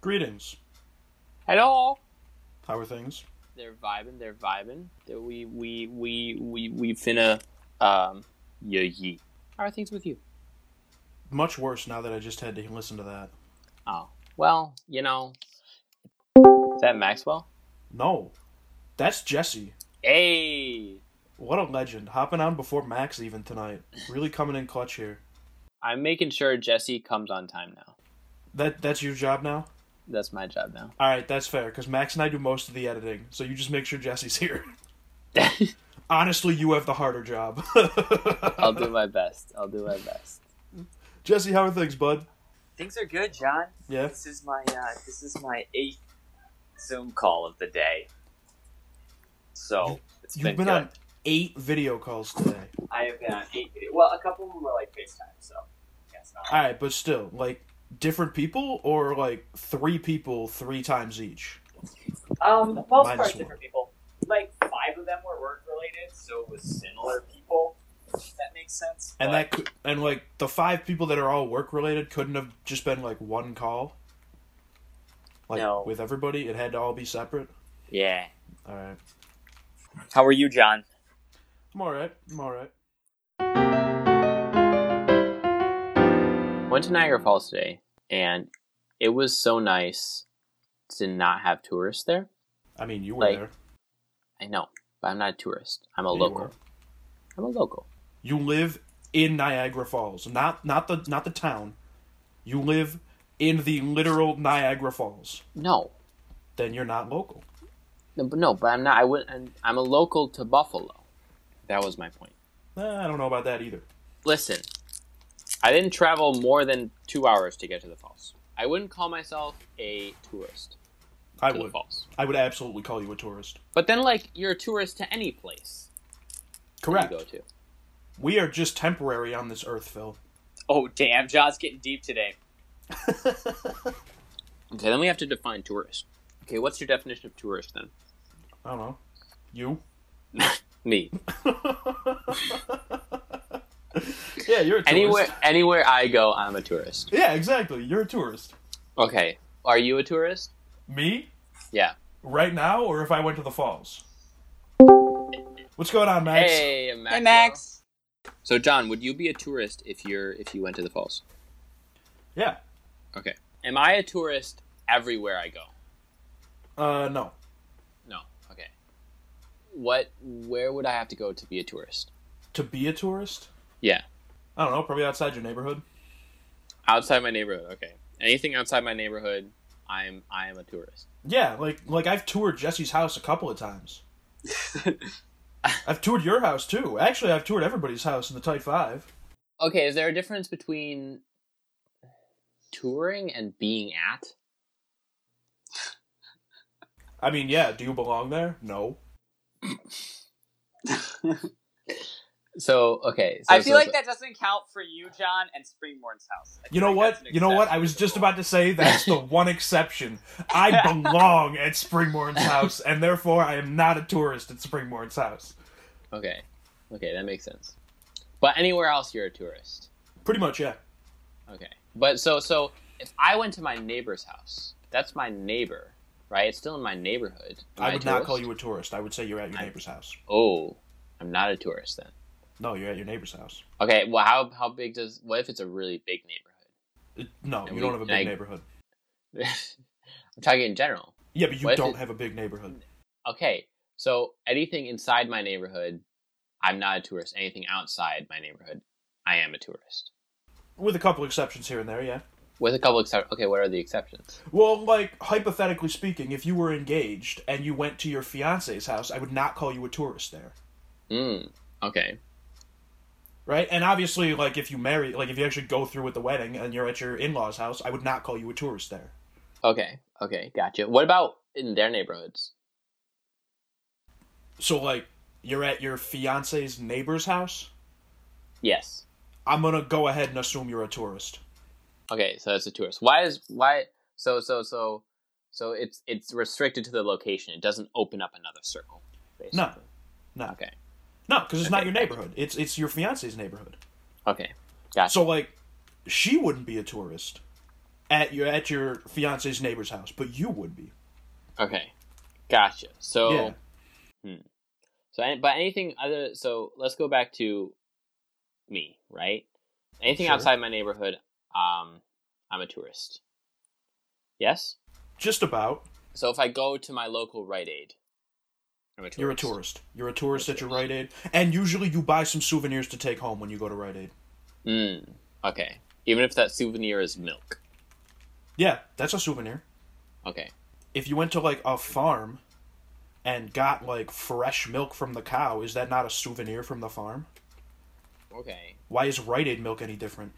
Greetings. Hello. How are things? They're vibing. They're vibing. We we we we we finna um yeah yeah. How are things with you? Much worse now that I just had to listen to that. Oh well, you know. Is that Maxwell? No, that's Jesse. Hey, What a legend. Hopping on before Max even tonight. Really coming in clutch here. I'm making sure Jesse comes on time now. That that's your job now. That's my job now. All right, that's fair because Max and I do most of the editing, so you just make sure Jesse's here. Honestly, you have the harder job. I'll do my best. I'll do my best. Jesse, how are things, bud? Things are good, John. Yeah. This is my uh, this is my eighth Zoom call of the day. So it's You've been, been good. on eight video calls today. I have been on eight. Video- well, a couple of them were like FaceTime, so yeah, it's not. All right, but still, like different people or like three people three times each. Um, the most Minus part, one. different people. Like five of them were work related, so it was similar people. If that makes sense. And But- that could, and like the five people that are all work related couldn't have just been like one call. Like No. with everybody, it had to all be separate. yeah. All right, How are you, John? I'm all right. I'm all right. Went to Niagara Falls today, and it was so nice to not have tourists there. I mean, you were Like- there. I know, but I'm not a tourist. I'm a Yeah, local. I'm a local. You live in Niagara Falls, not not the not the town. You live in the literal Niagara Falls. No, Then you're not local. no, but no, but I'm not. I wouldn't. I'm, I'm a local to Buffalo. That was my point. Eh, I don't know about that either. Listen, I didn't travel more than two hours to get to the falls. I wouldn't call myself a tourist I to the would. falls. I would absolutely call you a tourist. But then, like, you're a tourist to any place Correct. you go to. We are just temporary on this earth, Phil. Oh damn, John's getting deep today. Okay, then we have to define tourist. Okay, what's your definition of tourist then? I don't know. You? Me. yeah, you're a tourist. Anywhere, anywhere I go, I'm a tourist. Yeah, exactly. You're a tourist. Okay, are you a tourist? Me? Yeah. Right now, or if I went to the falls? What's going on, Max? Hey, Max. Hey, Max. So, John, would you be a tourist if you're if you went to the falls? Yeah. Okay. Am I a tourist everywhere I go? Uh, no. No. Okay. What? Where would I have to go to be a tourist? To be a tourist? Yeah. I don't know. Probably outside your neighborhood. Outside my neighborhood. Okay. Anything outside my neighborhood, I'm I am a tourist. Yeah, like like I've toured Jesse's house a couple of times. I've toured your house too. Actually, I've toured everybody's house in the Type Five. Okay. Is there a difference between touring and being at? I mean, yeah. Do you belong there? No. So okay. So, I feel so- like so- that doesn't count for you, John, and Springborn's house. You know like what? You know what? I was just about to say that's the one exception. I belong at Springborn's house, and therefore I am not a tourist at Springborn's house. Okay. Okay, that makes sense. But anywhere else, you're a tourist. Pretty much, yeah. Okay. But so so if I went to my neighbor's house, that's my neighbor, right? It's still in my neighborhood. Am I a would not call you a tourist. I would say you're at your neighbor's house. Oh, I'm not a tourist then. No, you're at your neighbor's house. Okay. Well, how how big does? What if it's a really big It- no, And you we- don't have a big I- neighborhood. neighborhood? I'm talking in general. Yeah, but you What don't it- have a big neighborhood. Okay. So anything inside my neighborhood, I'm not a tourist. Anything outside my neighborhood, I am a tourist. With a couple exceptions here and there, yeah. With a couple exceptions. Okay, what are the exceptions? Well, like, hypothetically speaking, if you were engaged and you went to your fiance's house, I would not call you a tourist there. Hmm. Okay. Right? And obviously, like, if you marry, like, if you actually go through with the wedding and you're at your in law's house, I would not call you a tourist there. Okay. Okay. Gotcha. What about in their neighborhoods? So, like, you're at your fiance's neighbor's house, Yes. I'm gonna go ahead and assume you're a tourist. Okay, so that's a tourist. Why is why so so so so it's it's restricted to the location. It doesn't open up another circle. Basically. No. No. Okay. No, because it's not your neighborhood. It's it's your fiance's neighborhood. Okay. Gotcha. So, like, she wouldn't be a tourist. at your at your fiance's neighbor's house, but you would be. Okay, gotcha. So, Yeah. hmm. so, but anything other? So let's go back to me, right? Anything Sure. outside my neighborhood, um, I'm a tourist. Yes. Just about. So if I go to my local Rite Aid, I'm a tourist. You're a tourist. You're a tourist at your. Rite Aid, and usually you buy some souvenirs to take home when you go to Rite Aid. Mm, okay. Even if that souvenir is milk. Yeah, that's a souvenir. Okay. If you went to like a farm and got like fresh milk from the cow, is that not a souvenir from the farm? Okay. Why is Rite Aid milk any different?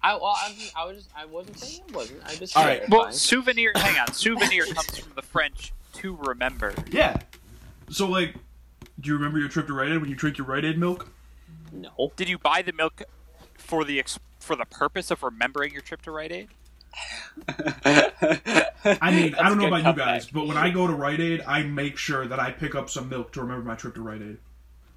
I well, I'm, I was just I wasn't saying it wasn't. I just All right. clarifying. Well, souvenir. hang on. Souvenir comes from the French to remember. Yeah. So like, do you remember your trip to Rite Aid when you drink your Rite Aid milk? no. Did you buy the milk for the ex- for the purpose of remembering your trip to Rite Aid? I mean, I don't know a good about you guys, but when I go to Rite Aid, I make sure that I pick up some milk to remember my trip to Rite Aid.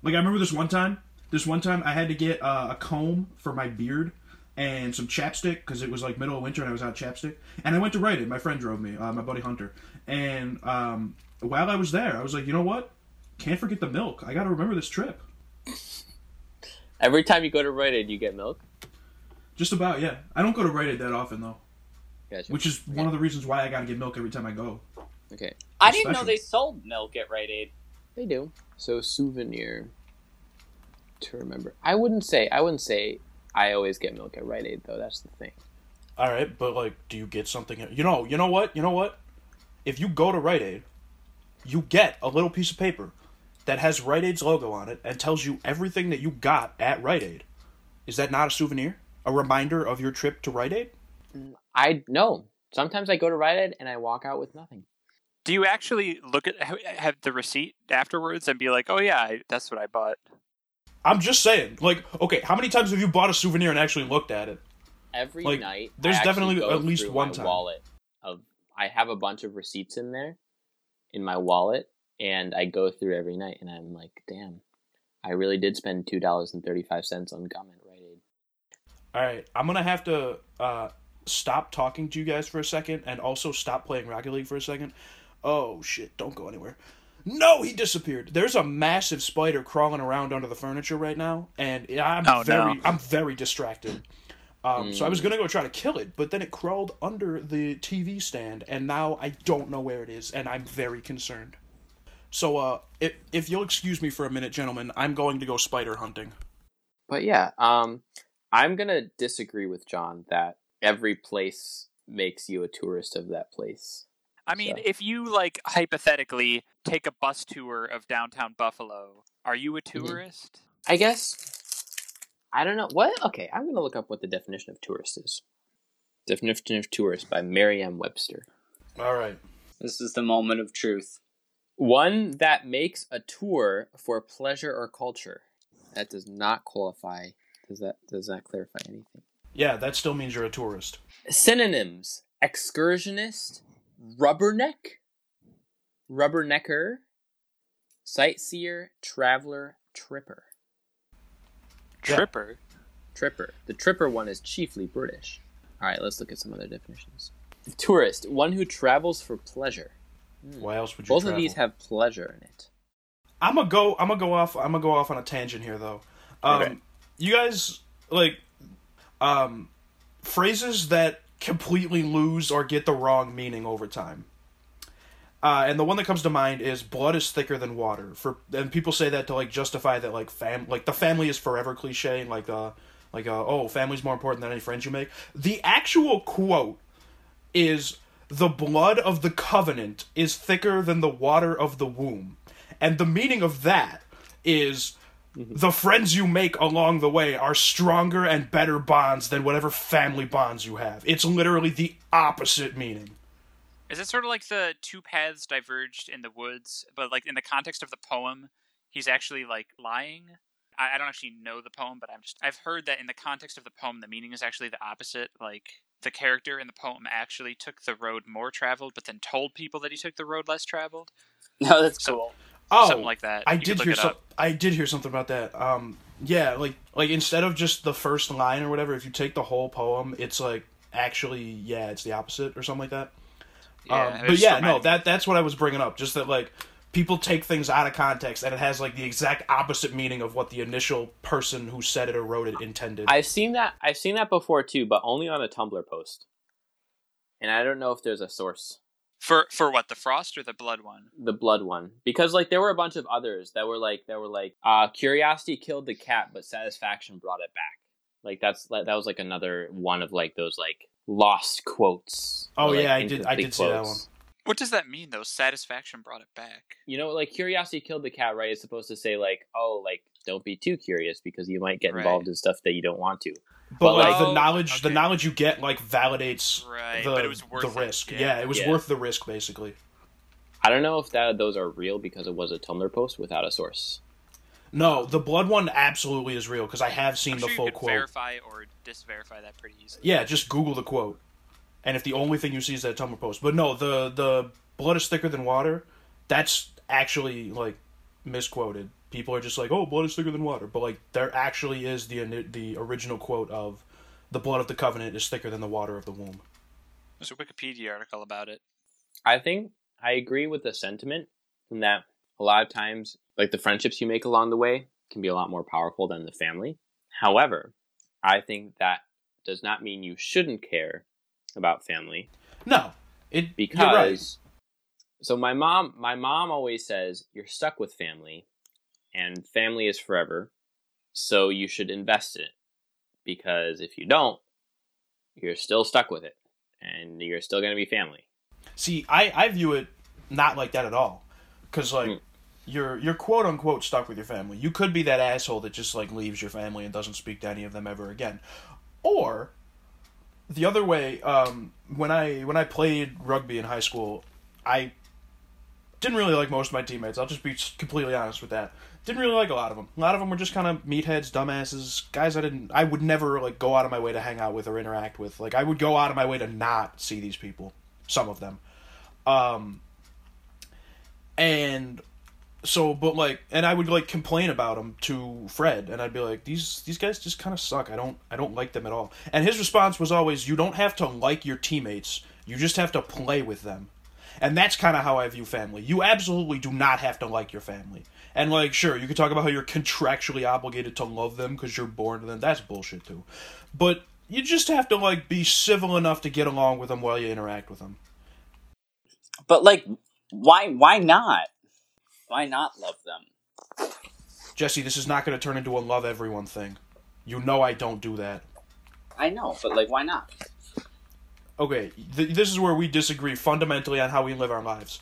Like I remember this one time. This one time, I had to get uh, a comb for my beard and some chapstick because it was like middle of winter and I was out of chapstick. And I went to Rite Aid. My friend drove me, uh, my buddy Hunter. And um, while I was there, I was like, you know what? Can't forget the milk. I got to remember this trip. Every time you go to Rite Aid, you get milk. Just about, yeah. I don't go to Rite Aid that often though, Gotcha. which is one of the reasons why I got to get milk every time I go. okay. I didn't know they sold milk at Rite Aid. They do. So souvenir to remember. I wouldn't say I wouldn't say I always get milk at Rite Aid though. That's the thing. All right, but like, do you get something? You know, you know what? You know what? If you go to Rite Aid, you get a little piece of paper that has Rite Aid's logo on it and tells you everything that you got at Rite Aid. Is that not a souvenir? A reminder of your trip to Rite Aid? I no. Sometimes I go to Rite Aid and I walk out with nothing. Do you actually look at have the receipt afterwards and be like, "Oh yeah, I, that's what I bought"? I'm just saying. Like, okay, how many times have you bought a souvenir and actually looked at it? Every Like, night, there's I definitely go at least one my time. wallet of I have a bunch of receipts in there in my wallet, and I go through every night, and I'm like, damn, I really did spend two dollars and thirty five cents on gum at Rite Aid. All right, I'm gonna have to uh, stop talking to you guys for a second, and also stop playing Rocket League for a second. Oh shit! Don't go anywhere. No, he disappeared. There's a massive spider crawling around under the furniture right now, and I'm Oh, very, no. I'm very distracted. Um, So I was gonna go try to kill it, but then it crawled under the TV stand, and now I don't know where it is, and I'm very concerned. So, uh, if if you'll excuse me for a minute, gentlemen, I'm going to go spider hunting. But yeah, um, I'm gonna disagree with John that every place makes you a tourist of that place. I mean, So- if you like hypothetically take a bus tour of downtown Buffalo, are you a Mhm. tourist? I guess. I don't know what. Okay, I'm gonna look up what the definition of tourist is. Definition of tourist by Merriam-Webster. All right. This is the moment of truth. One that makes a tour for pleasure or culture. That does not qualify. Does that does not clarify anything? Yeah, that still means you're a tourist. Synonyms: excursionist, rubberneck, rubbernecker, sightseer, traveler, tripper. Yeah. Tripper. Tripper. The tripper one is chiefly British. All right, let's look at some other definitions. Tourist: one who travels for pleasure. Why else would you? Both travel? of these have pleasure in it. I'm gonna go. I'm gonna go off. I'm gonna go off on a tangent here, though. Um, Okay. You guys like um, phrases that completely lose or get the wrong meaning over time. Uh, and the one that comes to mind is "blood is thicker than water." For and people say that to like justify that like fam like the family is forever cliche and like uh like uh, oh family's more important than any friends you make. The actual quote is the blood of the covenant is thicker than the water of the womb. And the meaning of that is the friends you make along the way are stronger and better bonds than whatever family bonds you have. It's literally the opposite meaning. Is it sort of like the two paths diverged in the woods, but like in the context of the poem, he's actually like lying? I, I don't actually know the poem, but I'm just I've heard that in the context of the poem, the meaning is actually the opposite. Like the character in the poem actually took the road more traveled, but then told people that he took the road less traveled. No, that's So- cool. Oh, Something like that. I You did hear some. I did hear something about that. Um, yeah, like like instead of just the first line or whatever, if you take the whole poem, it's like actually, yeah, it's the opposite or something like that. Yeah, um, but just yeah, no, that that's what I was bringing up. Just that like people take things out of context and it has like the exact opposite meaning of what the initial person who said it or wrote it intended. I've seen that. I've seen that before too, but only on a Tumblr post. And I don't know if there's a source. for for what the frost or the blood one. the blood one because like there were a bunch of others that were like that were like uh curiosity killed the cat but satisfaction brought it back like that's that was like another one of like those like lost quotes Oh, or, like, yeah, I did- I incomplete did see that one. What does that mean though? Satisfaction brought it back. you know like curiosity killed the cat right is supposed to say like oh like don't be too curious because you might get Right. involved in stuff that you don't want to but but, like like- the Oh, knowledge, the knowledge you get like validates Right, the but it was worth the it, risk. yeah. Yeah, it was Yeah. worth the risk basically. i don't know if that those are real because it was a tumblr post without a source No, the blood one absolutely is real because I have seen I'm the sure full you could quote. verify or disverify that pretty easily. Yeah, just Google the quote, and if the only thing you see is that Tumblr post, but no, the the blood is thicker than water. That's actually like misquoted. People are just like, "Oh, blood is thicker than water," but like there actually is the the original quote of the blood of the covenant is thicker than the water of the womb. There's a Wikipedia article about it. I think I agree with the sentiment in that a lot of times, like the friendships you make along the way can be a lot more powerful than the family. However, I think that does not mean you shouldn't care about family No, it because right. so my mom my mom always says you're stuck with family and family is forever. So you should invest in it because if you don't, you're still stuck with it and you're still going to be family. See, I I view it not like that at all, because like. Mm. You're you're quote unquote stuck with your family. You could be that asshole that just like leaves your family and doesn't speak to any of them ever again, or the other way. Um, when I when I played rugby in high school, I didn't really like most of my teammates. I'll just be completely honest with that. Didn't really like a lot of them. A lot of them were just kind of meatheads, dumbasses, guys I didn't. I would never like go out of my way to hang out with or interact with. Like I would go out of my way to not see these people. Some of them. Um, and so but like and i would like complain about them to fred and i'd be like these these guys just kind of suck. I don't i don't like them at all. And his response was always you don't have to like your teammates. You just have to play with them. And that's kind of how i view family. You absolutely do not have to like your family. And like sure you could talk about how you're contractually obligated to love them because you're born to them. That's bullshit too. But you just have to like be civil enough to get along with them while you interact with them But like, why? Why not? Why not love them? jesse this is not going to turn into a love everyone thing you know i don't do that I know, but like, why not? okay, th- this is where we disagree fundamentally on how we live our lives.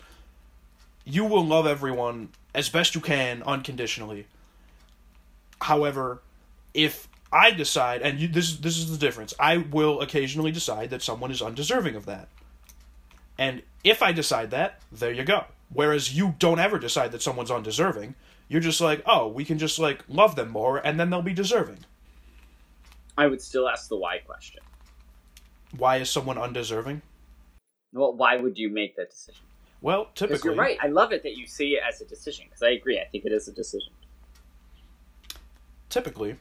You will love everyone as best you can unconditionally. However, if I decide, and you, this this is the difference, I will occasionally decide that someone is undeserving of that. And if I decide that, there you go. Whereas you don't ever decide that someone's undeserving. You're just like, oh, we can just like love them more, and then they'll be deserving. I would still ask the why question. Why is someone undeserving? Well, why would you make that decision? Well, typically, you're right. I love it that you see it as a decision. Because I agree. I think it is a decision. typically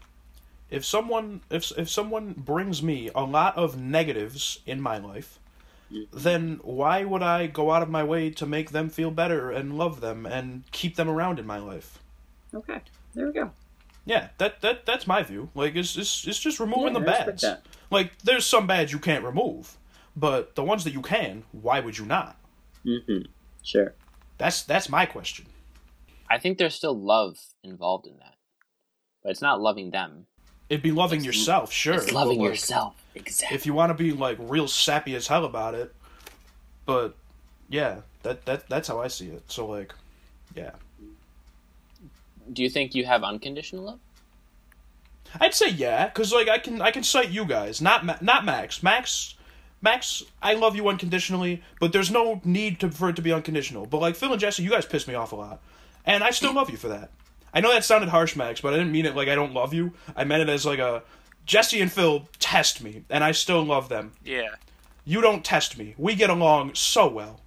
if someone if if someone brings me a lot of negatives in my life then why would I go out of my way to make them feel better and love them and keep them around in my life? Okay, there we go. Yeah, that that that's my view. Like it's it's, it's just removing Yeah, the bads. Like there's some bads you can't remove, but the ones that you can, why would you not? Mm-hmm. Sure. That's that's my question. I think there's still love involved in that, but it's not loving them. It'd be loving It's- yourself, sure. it's loving like, yourself. Exactly. if you want to be like real sappy as hell about it. But yeah, that that that's how I see it. So like, yeah, Do you think you have unconditional love? I'd say yeah, because like I can I can cite you guys, not Ma- not Max. Max, Max, I love you unconditionally, but there's no need to, for it to be unconditional. But like Phil and Jesse, you guys piss me off a lot, and I still love you for that. I know that sounded harsh, Max, but I didn't mean it like I don't love you. I meant it as like a Jesse and Phil test me, and I still love them. Yeah. You don't test me. We get along so well.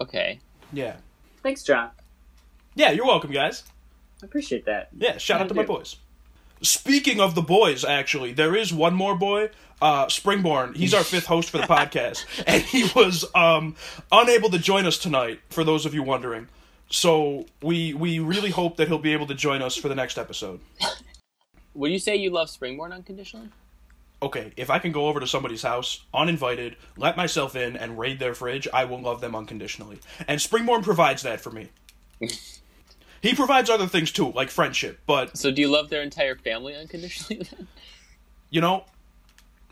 Okay. Yeah. Thanks, John. Yeah, you're welcome, guys. I appreciate that. Yeah, shout out to my boys. Speaking of the boys, actually, there is one more boy, uh, Springborn. He's our fifth host for the podcast, and he was um, unable to join us tonight. For those of you wondering, so we we really hope that he'll be able to join us for the next episode. Would you say you love Springborn unconditionally? Okay, if I can go over to somebody's house uninvited, let myself in, and raid their fridge, I will love them unconditionally. And Springborn provides that for me. he provides other things too, like friendship, but So do you love their entire family unconditionally? Then? you know,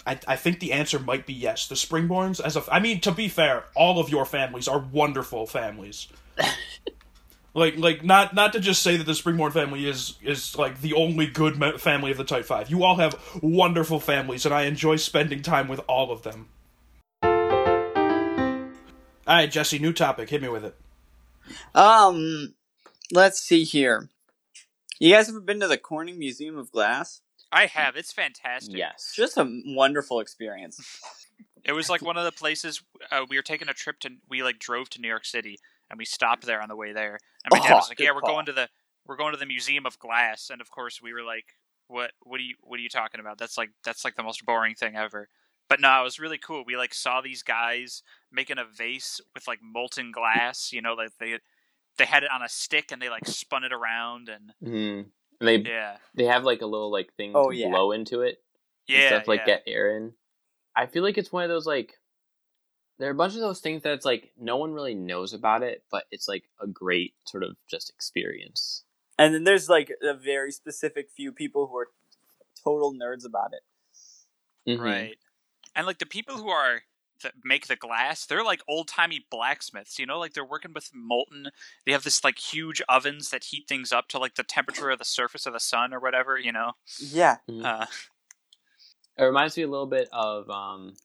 I, I think the answer might be yes. The Springborns, as a, I mean, to be fair, all of your families are wonderful families. like, like not not to just say that the Springborn family is is like the only good me- family of the Type Five. You all have wonderful families, and I enjoy spending time with all of them. All right, Jesse, new topic. Hit me with it. Um, let's see here. You guys ever been to the Corning Museum of Glass? I have. It's fantastic. yes. Just a wonderful experience. It was like one of the places uh, we were taking a trip to. We like drove to New York City and we stopped there on the way there. And my dad Oh, was like, "Yeah, we're call. going to the we're going to the Museum of Glass." And of course, we were like, "What? What are you? What are you talking about? That's like that's like the most boring thing ever." But no, it was really cool. We like saw these guys making a vase with like molten glass. You know, like they they had it on a stick and they like spun it around and Mhm. And they yeah, they have like a little like thing Oh, to yeah. blow into it. and yeah, stuff like yeah. get air in. I feel like it's one of those like there are a bunch of those things that's like no one really knows about it, but it's like a great sort of just experience. And then there's like a very specific few people who are total nerds about it. Mhm. Right. And like the people who are that make the glass, they're like old timey blacksmiths, you know, like they're working with molten they have this like huge ovens that heat things up to like the temperature of the surface of the sun or whatever, you know. Yeah. Uh It reminds me a little bit of um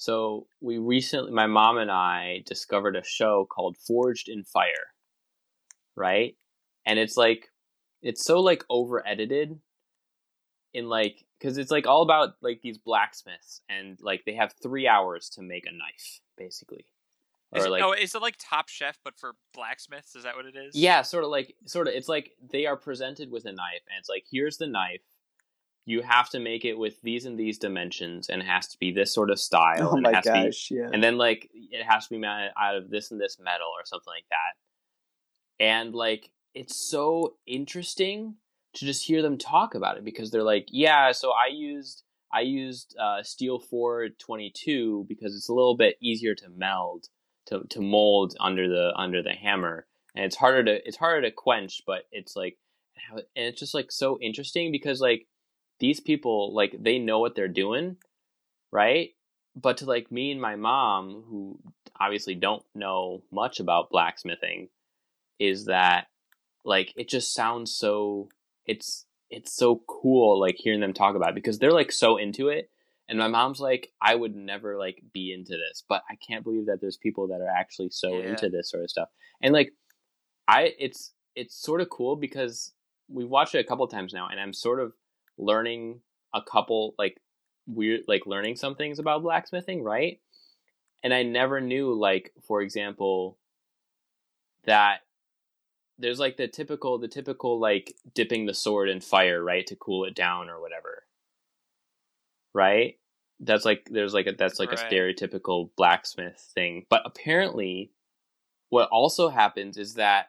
so we recently my mom and I discovered a show called Forged in Fire. Right? And it's like it's so like over edited in like cuz it's like all about like these blacksmiths and like they have 3 hours to make a knife basically. is, like oh, is it like Top Chef but for blacksmiths? Is that what it is? Yeah, sort of like sort of it's like they are presented with a knife and it's like here's the knife. You have to make it with these and these dimensions and it has to be this sort of style Oh and it my to be gosh. Yeah. and then like it has to be made out of this and this metal or something like that. And like it's so interesting to just hear them talk about it because they're like, yeah, so I used I used uh, steel 422 because it's a little bit easier to meld to, to mold under the under the hammer and it's harder to it's harder to quench but it's like and it's just like so interesting because like these people like they know what they're doing right? But to like me and my mom who obviously don't know much about blacksmithing is that like it just sounds so it's it's so cool like hearing them talk about it because they're like so into it. And my mom's like i would never like be into this but i can't believe that there's people that are actually so Yeah. into this sort of stuff. And like i it's it's sort of cool because we've watched it a couple times now and i'm sort of learning a couple like weird like learning some things about blacksmithing right? And i never knew like for example that there's like the typical the typical like dipping the sword in fire right to cool it down or whatever. Right? That's like there's like a that's like a stereotypical blacksmith thing. But apparently what also happens is that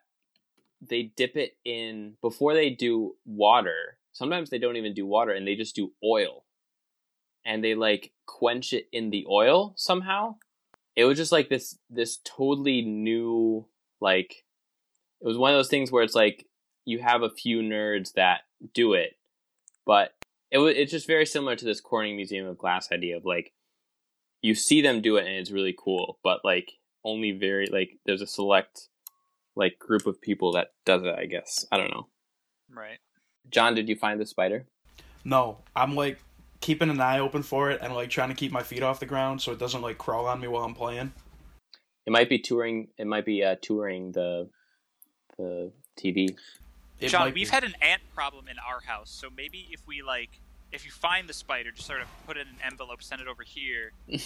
they dip it in before they do water sometimes they don't even do water and they just do oil. And they like quench it in the oil somehow. It was just like this this totally new like it was one of those things where it's like you have a few nerds that do it but it was it's just very similar to this Corning Museum of Glass idea of like you see them do it and it's really cool but like only very like there's a select like group of people that does it I guess. I don't know. Right. John did you find the spider No, I'm like keeping an eye open for it and like trying to keep my feet off the ground so it doesn't like crawl on me while I'm playing. it might be touring it might be uh touring the the TV It John, we've be. had an ant problem in our house, so maybe if we like, if you find the spider, just sort of put it in an envelope, send it over here, and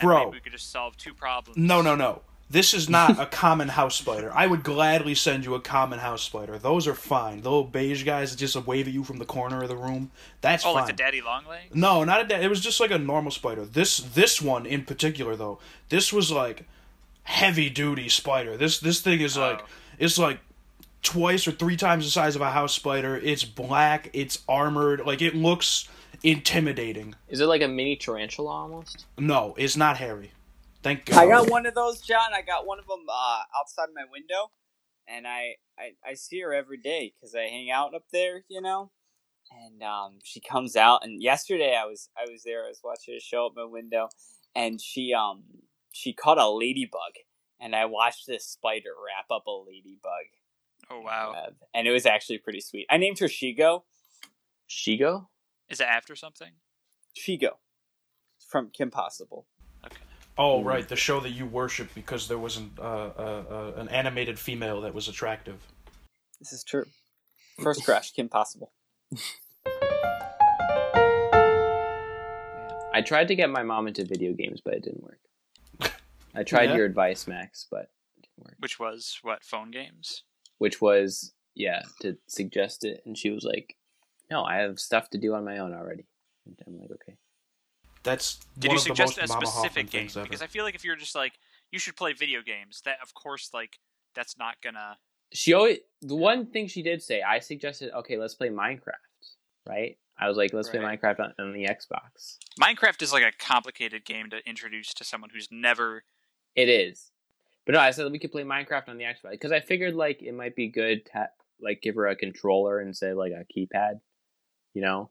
Bro. maybe we could just solve two problems. No, no, no. This is not a common house spider. I would gladly send you a common house spider. Those are fine. The little beige guys that just wave at you from the corner of the room. That's Oh, fine. like the daddy long leg? No, not a da- it was just like a normal spider. This this one in particular though, this was like heavy duty spider. This this thing is like Oh. it's like twice or three times the size of a house spider. It's black, it's armored, like it looks intimidating. Is it like a mini tarantula almost? No, it's not hairy. Thank God. I got one of those, John. I got one of them uh, outside my window, and I, I, I see her every day because I hang out up there, you know. And um, she comes out, and yesterday I was I was there. I was watching a show at my window, and she um she caught a ladybug, and I watched this spider wrap up a ladybug. Oh wow. web, and it was actually pretty sweet. I named her Shego. Shego? Is it after something? Shego from Kim Possible. Oh right, the show that you worship because there was an uh, uh, uh, an animated female that was attractive. This is true. First crush, Kim Possible. I tried to get my mom into video games, but it didn't work. I tried Yeah. your advice, Max, but it didn't work. Which was what phone games? Which was, yeah, to suggest it, and she was like, "No, I have stuff to do on my own already." And I'm like, "Okay." That's Did one you of the suggest most a Mama specific Hoffman game? Because I feel like if you're just like you should play video games, that of course like that's not gonna. She always the one thing she did say. I suggested, "Okay, let's play Minecraft." Right? I was like, "Let's play Minecraft on, on the Xbox." Minecraft is like a complicated game to introduce to someone who's never. It is. But no, I said we could play Minecraft on the Xbox because I figured like it might be good to like give her a controller instead of like a keypad, you know,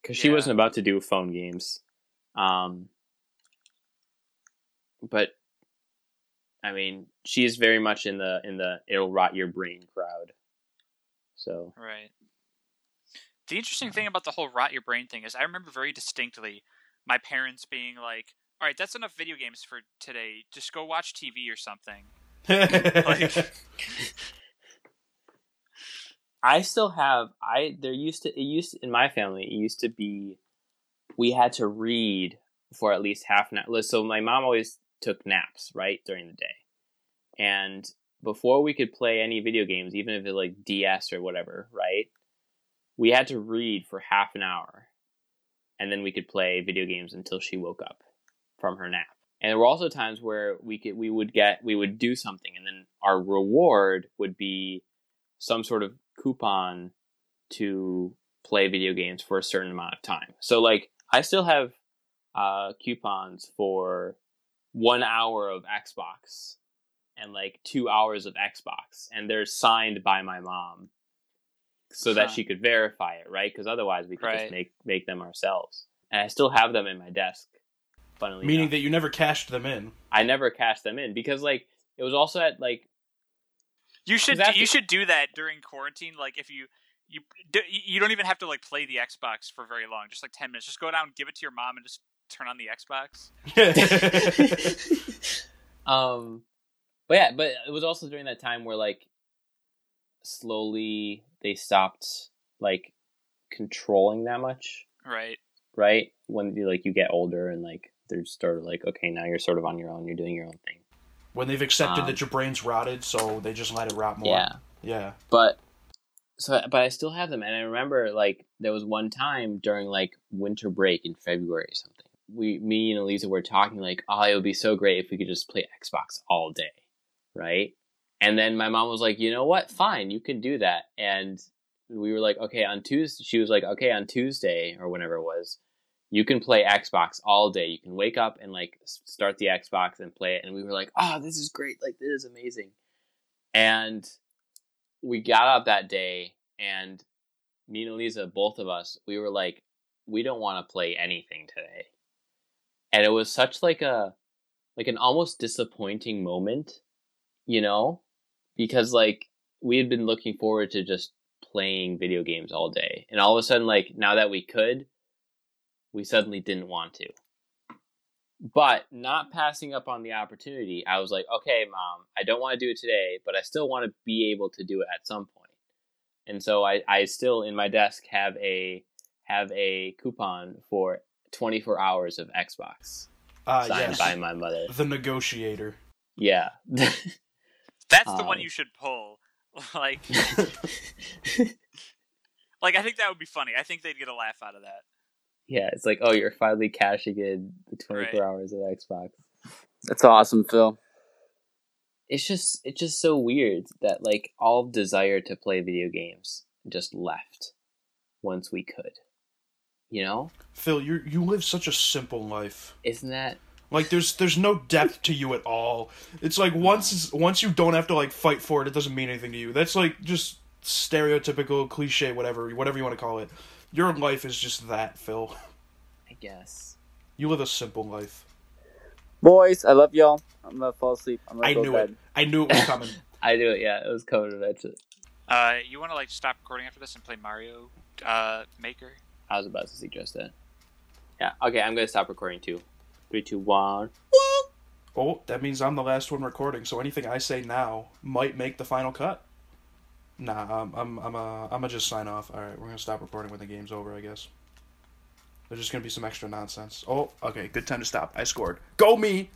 because she Yeah. wasn't about to do phone games. Um, but I mean, she is very much in the in the it'll rot your brain crowd. So Right. The interesting thing about the whole rot your brain thing is I remember very distinctly my parents being like, "All right, that's enough video games for today. Just go watch TV or something." Like, I still have I there used to it used in my family it used to be we had to read for at least half an hour. So my mom always took naps right during the day, and before we could play any video games, even if it like DS or whatever, right? We had to read for half an hour, and then we could play video games until she woke up from her nap. And there were also times where we could we would get we would do something, and then our reward would be some sort of coupon to play video games for a certain amount of time. So like I still have uh, coupons for one hour of Xbox and like two hours of Xbox, and they're signed by my mom so that Huh. she could verify it, right? Because otherwise we could Right. just make make them ourselves. And I still have them in my desk. Funnily Meaning enough. that you never cashed them in. I never cashed them in because like it was also at like you should That's- you should do that during quarantine. Like if you you you don't even have to like play the Xbox for very long. Just like ten minutes. Just go down, give it to your mom, and just turn on the Xbox. um but yeah but it was also during that time where like slowly they stopped like controlling that much Right. right when you like you get older and like they're sort of like okay now you're sort of on your own you're doing your own thing when they've accepted Um, that your brain's rotted, so they just let it rot more. yeah. Yeah. but so but i still have them and i remember like there was one time during like winter break in february or something. We me and elisa were talking like oh it would be so great if we could just play xbox all day right? And then my mom was like you know what? Fine you can do that. And we were like okay on tuesday she was like okay on tuesday or whenever it was you can play xbox all day you can wake up and like start the xbox and play it and we were like oh this is great like this is amazing and we got up that day and me and Elisa, both of us, we were like, we don't want to play anything today. And it was such like a like an almost disappointing moment, you know? Because like we had been looking forward to just playing video games all day. And all of a sudden, like now that we could, we suddenly didn't want to. But not passing up on the opportunity, I was like, okay, mom, I don't want to do it today, but I still want to be able to do it at some point. And so I, I still in my desk have a have a coupon for 24 hours of Xbox Uh, signed yes. by my mother. The negotiator. Yeah. That's the one Um, you should pull. Like, like I think that would be funny. I think they'd get a laugh out of that. Yeah, it's like, oh, you're finally cashing in the 24 Right. hours of Xbox. That's awesome, Phil. It's just it's just so weird that like all desire to play video games just left once we could. You know? Phil, you you live such a simple life. Isn't that Like there's there's no depth to you at all. It's like once once you don't have to like fight for it, it doesn't mean anything to you. That's like just stereotypical cliche whatever whatever you want to call it. Your life is just that, Phil. I guess. You live a simple life. Boys, I love y'all. I'm gonna fall asleep. I'm gonna I go knew bed. it. I knew it was coming. I knew it, yeah, it was coming eventually. Uh, you want to like stop recording after this and play Mario uh, Maker? I was about to suggest that. Yeah, okay, I'm gonna stop recording too. Three, two, one. oh, that means I'm the last one recording. So anything I say now might make the final cut. Nah, I'm I'm I'm uh, I'm gonna just sign off. All right, we're gonna stop recording when the game's over. I guess. There's just gonna be some extra nonsense. Oh, okay, good time to stop. I scored. Go me.